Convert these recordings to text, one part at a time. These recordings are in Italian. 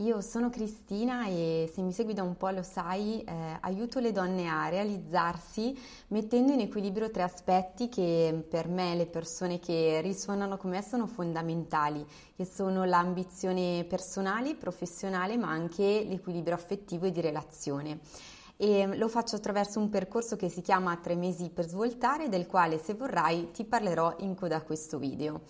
Io sono Cristina e se mi segui da un po' lo sai, eh, aiuto le donne a realizzarsi mettendo in equilibrio tre aspetti che per me, le persone che risuonano con me, sono fondamentali, che sono l'ambizione personale, professionale, ma anche l'equilibrio affettivo e di relazione. E lo faccio attraverso un percorso che si chiama Tre mesi per svoltare, del quale se vorrai ti parlerò in coda a questo video.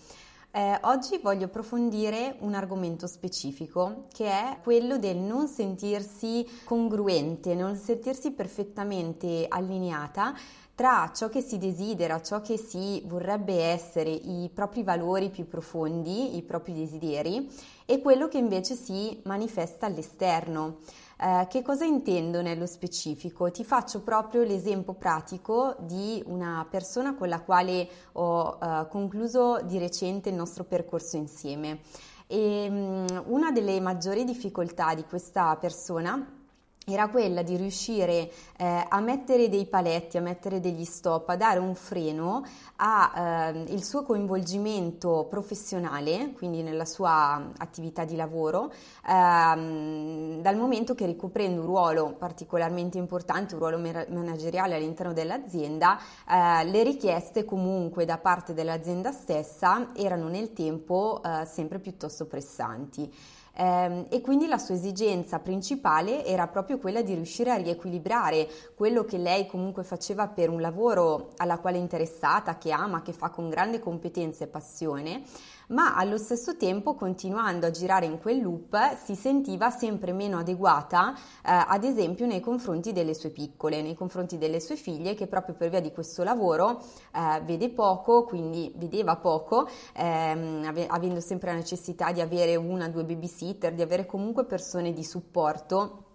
Eh, oggi voglio approfondire un argomento specifico che è quello del non sentirsi congruente, non sentirsi perfettamente allineata tra ciò che si desidera, ciò che si vorrebbe essere, i propri valori più profondi, i propri desideri e quello che invece si manifesta all'esterno. Eh, che cosa intendo nello specifico? Ti faccio proprio l'esempio pratico di una persona con la quale ho eh, concluso di recente il nostro percorso insieme. E, um, una delle maggiori difficoltà di questa persona era quella di riuscire eh, a mettere dei paletti, a mettere degli stop, a dare un freno al eh, suo coinvolgimento professionale, quindi nella sua attività di lavoro, ehm, dal momento che ricoprendo un ruolo particolarmente importante, un ruolo manageriale all'interno dell'azienda, eh, le richieste comunque da parte dell'azienda stessa erano nel tempo eh, sempre piuttosto pressanti. Eh, e quindi la sua esigenza principale era proprio quella di riuscire a riequilibrare quello che lei comunque faceva per un lavoro alla quale è interessata, che ama, che fa con grande competenza e passione ma allo stesso tempo continuando a girare in quel loop si sentiva sempre meno adeguata, eh, ad esempio nei confronti delle sue piccole, nei confronti delle sue figlie che proprio per via di questo lavoro eh, vede poco, quindi vedeva poco, ehm, ave- avendo sempre la necessità di avere una due babysitter, di avere comunque persone di supporto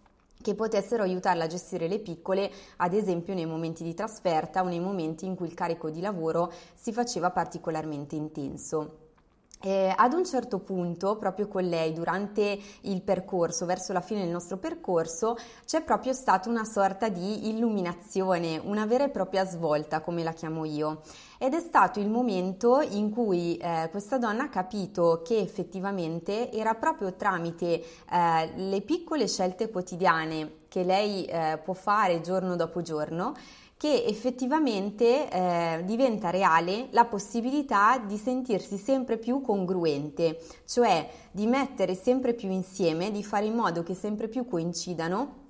che potessero aiutarla a gestire le piccole, ad esempio nei momenti di trasferta o nei momenti in cui il carico di lavoro si faceva particolarmente intenso. Eh, ad un certo punto, proprio con lei, durante il percorso, verso la fine del nostro percorso, c'è proprio stata una sorta di illuminazione, una vera e propria svolta, come la chiamo io. Ed è stato il momento in cui eh, questa donna ha capito che effettivamente era proprio tramite eh, le piccole scelte quotidiane che lei eh, può fare giorno dopo giorno che effettivamente eh, diventa reale la possibilità di sentirsi sempre più congruente, cioè di mettere sempre più insieme, di fare in modo che sempre più coincidano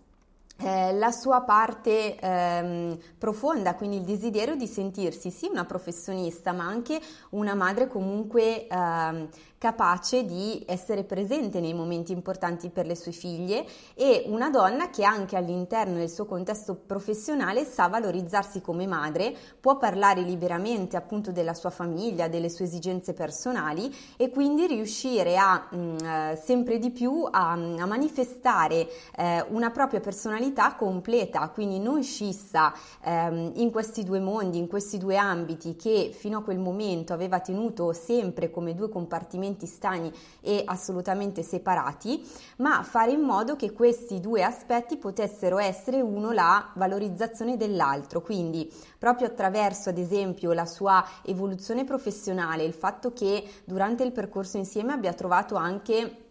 eh, la sua parte ehm, profonda, quindi il desiderio di sentirsi sì una professionista, ma anche una madre comunque ehm, capace di essere presente nei momenti importanti per le sue figlie e una donna che anche all'interno del suo contesto professionale sa valorizzarsi come madre, può parlare liberamente appunto della sua famiglia, delle sue esigenze personali e quindi riuscire a mh, mm, eh, sempre di più a, a manifestare eh, una propria personalità completa, quindi non scissa ehm, in questi due mondi, in questi due ambiti che fino a quel momento aveva tenuto sempre come due compartimenti stagni e assolutamente separati, ma fare in modo che questi due aspetti potessero essere uno la valorizzazione dell'altro, quindi proprio attraverso ad esempio la sua evoluzione professionale, il fatto che durante il percorso insieme abbia trovato anche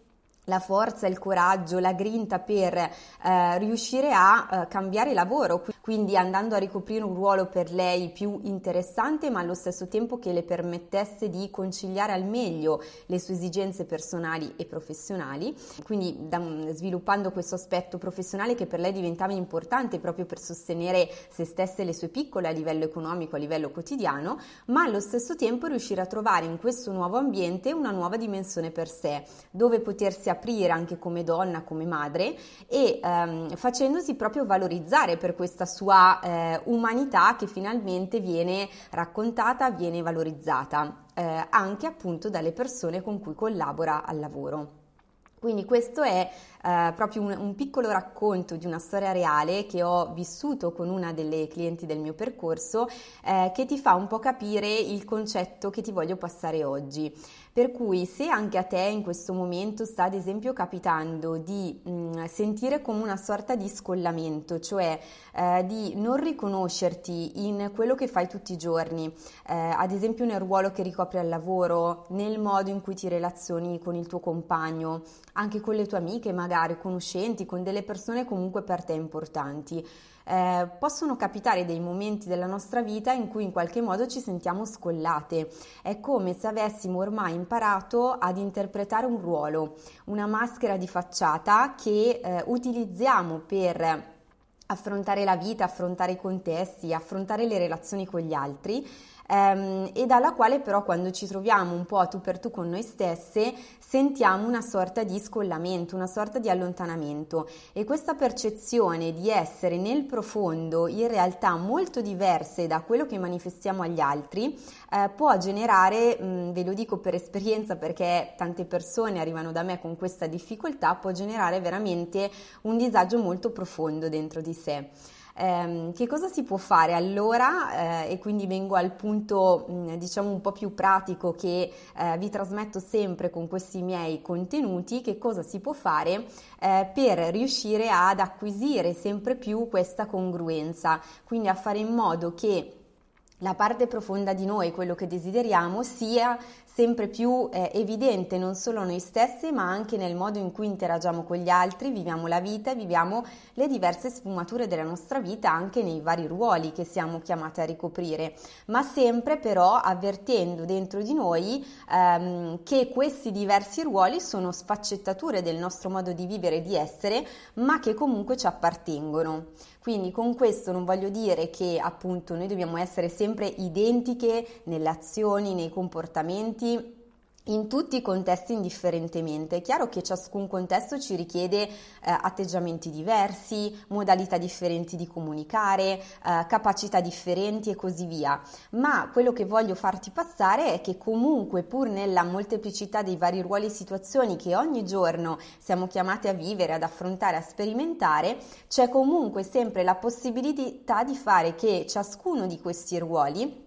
la forza, il coraggio, la grinta per eh, riuscire a eh, cambiare lavoro, quindi andando a ricoprire un ruolo per lei più interessante, ma allo stesso tempo che le permettesse di conciliare al meglio le sue esigenze personali e professionali, quindi da, sviluppando questo aspetto professionale che per lei diventava importante proprio per sostenere se stesse e le sue piccole a livello economico, a livello quotidiano, ma allo stesso tempo riuscire a trovare in questo nuovo ambiente una nuova dimensione per sé, dove potersi aprire anche come donna, come madre e ehm, facendosi proprio valorizzare per questa sua eh, umanità che finalmente viene raccontata, viene valorizzata. eh, anche appunto dalle persone con cui collabora al lavoro. Quindi questo è eh, proprio un, un, piccolo racconto di una storia reale che ho vissuto con una delle clienti del mio percorso eh, che ti fa un po' capire il concetto che ti voglio passare oggi. Per cui se anche a te in questo momento sta ad esempio capitando di mh, mm, sentire come una sorta di scollamento, cioè eh, di non riconoscerti in quello che fai tutti i giorni, eh, ad esempio nel ruolo che ricopri al lavoro, nel modo in cui ti relazioni con il tuo compagno, anche con le tue amiche magari, conoscenti, con delle persone comunque per te importanti eh, possono capitare dei momenti della nostra vita in cui in qualche modo ci sentiamo scollate. È come se avessimo ormai imparato ad interpretare un ruolo, una maschera di facciata che eh, utilizziamo per affrontare la vita, affrontare i contesti, affrontare le relazioni con gli altri ehm, e dalla quale però quando ci troviamo un po' a tu per tu con noi stesse sentiamo una sorta di scollamento, una sorta di allontanamento e questa percezione di essere nel profondo in realtà molto diverse da quello che manifestiamo agli altri eh, può generare, mh, ve lo dico per esperienza perché tante persone arrivano da me con questa difficoltà, può generare veramente un disagio molto profondo dentro di sé. Eh, che cosa si può fare allora? Eh, e quindi vengo al punto mm, diciamo un po' più pratico che eh, vi trasmetto sempre con questi miei contenuti, che cosa si può fare eh, per riuscire ad acquisire sempre più questa congruenza, quindi a fare in modo che la parte profonda di noi, quello che desideriamo, sia sempre più eh, evidente non solo noi stessi ma anche nel modo in cui interagiamo con gli altri, viviamo la vita e viviamo le diverse sfumature della nostra vita anche nei vari ruoli che siamo chiamati a ricoprire, ma sempre però avvertendo dentro di noi ehm, che questi diversi ruoli sono sfaccettature del nostro modo di vivere e di essere, ma che comunque ci appartengono. Quindi con questo non voglio dire che appunto noi dobbiamo essere sempre identiche nelle azioni, nei comportamenti, in tutti i contesti indifferentemente. È chiaro che ciascun contesto ci richiede eh, atteggiamenti diversi, modalità differenti di comunicare, eh, capacità differenti e così via, ma quello che voglio farti passare è che comunque pur nella molteplicità dei vari ruoli e situazioni che ogni giorno siamo chiamati a vivere, ad affrontare, a sperimentare, c'è comunque sempre la possibilità di fare che ciascuno di questi ruoli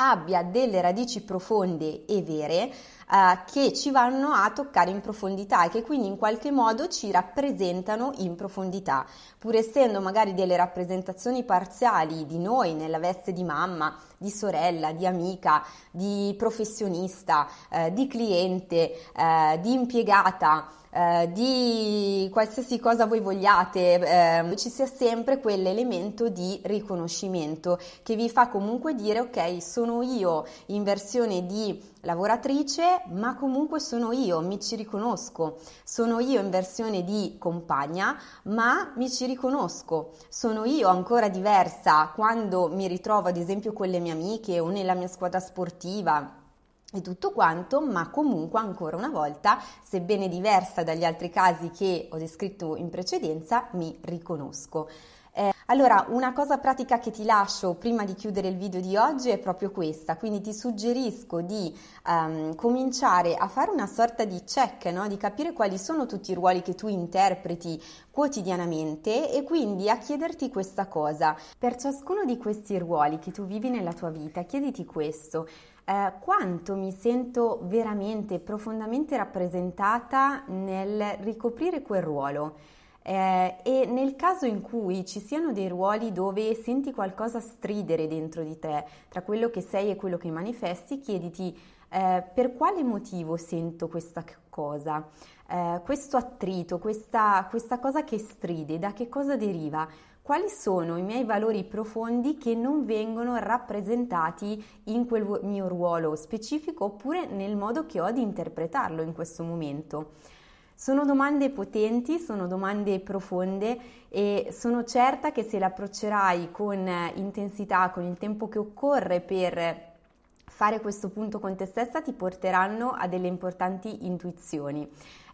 abbia delle radici profonde e vere eh, che ci vanno a toccare in profondità e che quindi in qualche modo ci rappresentano in profondità, pur essendo magari delle rappresentazioni parziali di noi nella veste di mamma, di sorella, di amica, di professionista, eh, di cliente, eh, di impiegata eh, di qualsiasi cosa voi vogliate, eh, ci sia sempre quell'elemento di riconoscimento che vi fa comunque dire ok, sono io in versione di lavoratrice, ma comunque sono io, mi ci riconosco. Sono io in versione di compagna, ma mi ci riconosco. Sono io ancora diversa quando mi ritrovo ad esempio con le mie amiche o nella mia squadra sportiva e tutto quanto, ma comunque ancora una volta, sebbene diversa dagli altri casi che ho descritto in precedenza, mi riconosco. Allora, una cosa pratica che ti lascio prima di chiudere il video di oggi è proprio questa, quindi ti suggerisco di um, cominciare a fare una sorta di check, no? di capire quali sono tutti i ruoli che tu interpreti quotidianamente e quindi a chiederti questa cosa. Per ciascuno di questi ruoli che tu vivi nella tua vita, chiediti questo eh, quanto mi sento veramente profondamente rappresentata nel ricoprire quel ruolo. Eh, e nel caso in cui ci siano dei ruoli dove senti qualcosa stridere dentro di te tra quello che sei e quello che manifesti, chiediti eh, per quale motivo sento questa cosa, eh, questo attrito, questa, questa cosa che stride, da che cosa deriva quali sono i miei valori profondi che non vengono rappresentati in quel mio ruolo specifico oppure nel modo che ho di interpretarlo in questo momento. Sono domande potenti, sono domande profonde e sono certa che se le approccerai con intensità, con il tempo che occorre per fare questo punto con te stessa ti porteranno a delle importanti intuizioni.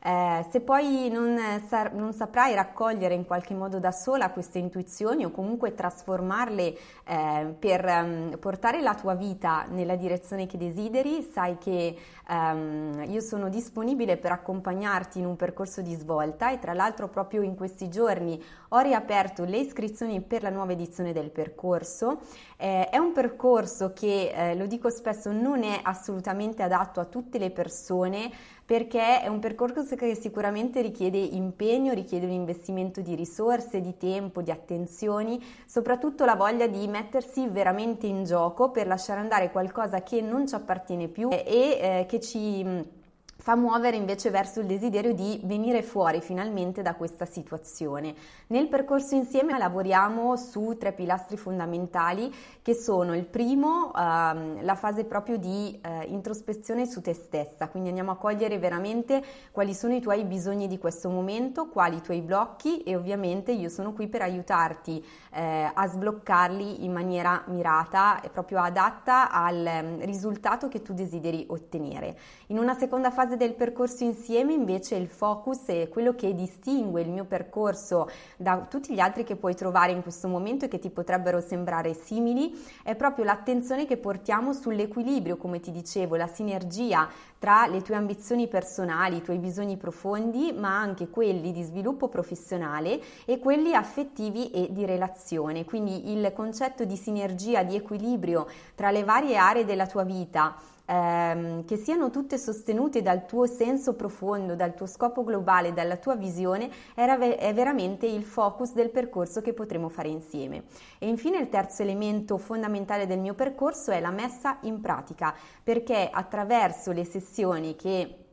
Eh, se poi non, sa- non, saprai raccogliere in qualche modo da sola queste intuizioni o comunque trasformarle eh, per um, portare la tua vita nella direzione che desideri, sai che um, io sono disponibile per accompagnarti in un percorso di svolta e tra l'altro proprio in questi giorni ho riaperto le iscrizioni per la nuova edizione del percorso. Eh, è un percorso che, eh, lo dico spesso, non è assolutamente adatto a tutte le persone perché è un percorso che sicuramente richiede impegno, richiede un investimento di risorse, di tempo, di attenzioni, soprattutto la voglia di mettersi veramente in gioco per lasciare andare qualcosa che non ci appartiene più e eh, che ci fa muovere invece verso il desiderio di venire fuori finalmente da questa situazione. Nel percorso insieme lavoriamo su tre pilastri fondamentali che sono il primo, ehm, la fase proprio di eh, introspezione su te stessa, quindi andiamo a cogliere veramente quali sono i tuoi bisogni di questo momento, quali i tuoi blocchi e ovviamente io sono qui per aiutarti eh, a sbloccarli in maniera mirata e proprio adatta al um, risultato che tu desideri ottenere. In una seconda fase del percorso insieme invece il focus è quello che distingue il mio percorso da tutti gli altri che puoi trovare in questo momento e che ti potrebbero sembrare simili, è proprio l'attenzione che portiamo sull'equilibrio, come ti dicevo, la sinergia tra le tue ambizioni personali, i tuoi bisogni profondi, ma anche quelli di sviluppo professionale e quelli affettivi e di relazione. Quindi il concetto di sinergia, di equilibrio tra le varie aree della tua vita ehm, che siano tutte sostenute dal tuo senso profondo, dal tuo scopo globale, dalla tua visione, ve- è veramente il focus del percorso che potremo fare insieme. E infine il terzo elemento fondamentale del mio percorso è la messa in pratica, perché attraverso le sessioni che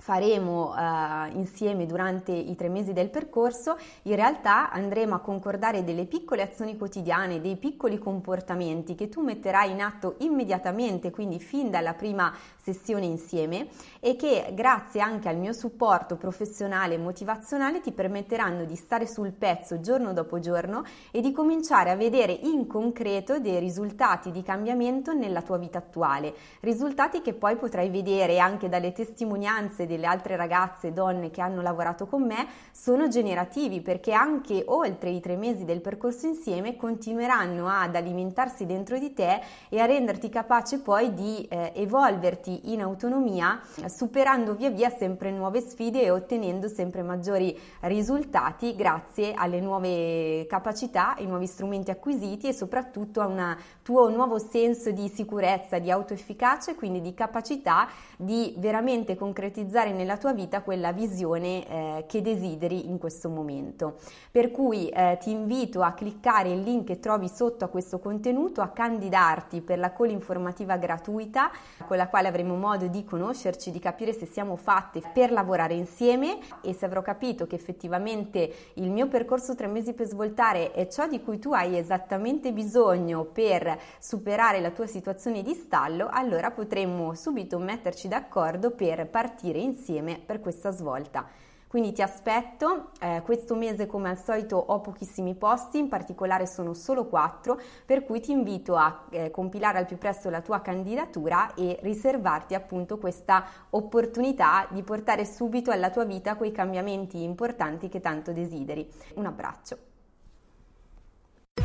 faremo uh, insieme durante i tre mesi del percorso, in realtà andremo a concordare delle piccole azioni quotidiane, dei piccoli comportamenti che tu metterai in atto immediatamente, quindi fin dalla prima sessione insieme e che grazie anche al mio supporto professionale e motivazionale ti permetteranno di stare sul pezzo giorno dopo giorno e di cominciare a vedere in concreto dei risultati di cambiamento nella tua vita attuale, risultati che poi potrai vedere anche dalle testimonianze delle altre ragazze e donne che hanno lavorato con me sono generativi perché anche oltre i tre mesi del percorso insieme continueranno ad alimentarsi dentro di te e a renderti capace poi di eh, evolverti in autonomia superando via via sempre nuove sfide e ottenendo sempre maggiori risultati grazie alle nuove capacità, ai nuovi strumenti acquisiti e soprattutto a un tuo nuovo senso di sicurezza, di autoefficacia e quindi di capacità di veramente concretizzare realizzare nella tua vita quella visione eh, che desideri in questo momento. Per cui eh, ti invito a cliccare il link che trovi sotto a questo contenuto, a candidarti per la call informativa gratuita con la quale avremo modo di conoscerci, di capire se siamo fatte per lavorare insieme e se avrò capito che effettivamente il mio percorso tre mesi per svoltare è ciò di cui tu hai esattamente bisogno per superare la tua situazione di stallo, allora potremmo subito metterci d'accordo per partire insieme insieme per questa svolta. Quindi ti aspetto, eh, questo mese come al solito ho pochissimi posti, in particolare sono solo quattro, per cui ti invito a eh, compilare al più presto la tua candidatura e riservarti appunto questa opportunità di portare subito alla tua vita quei cambiamenti importanti che tanto desideri. Un abbraccio.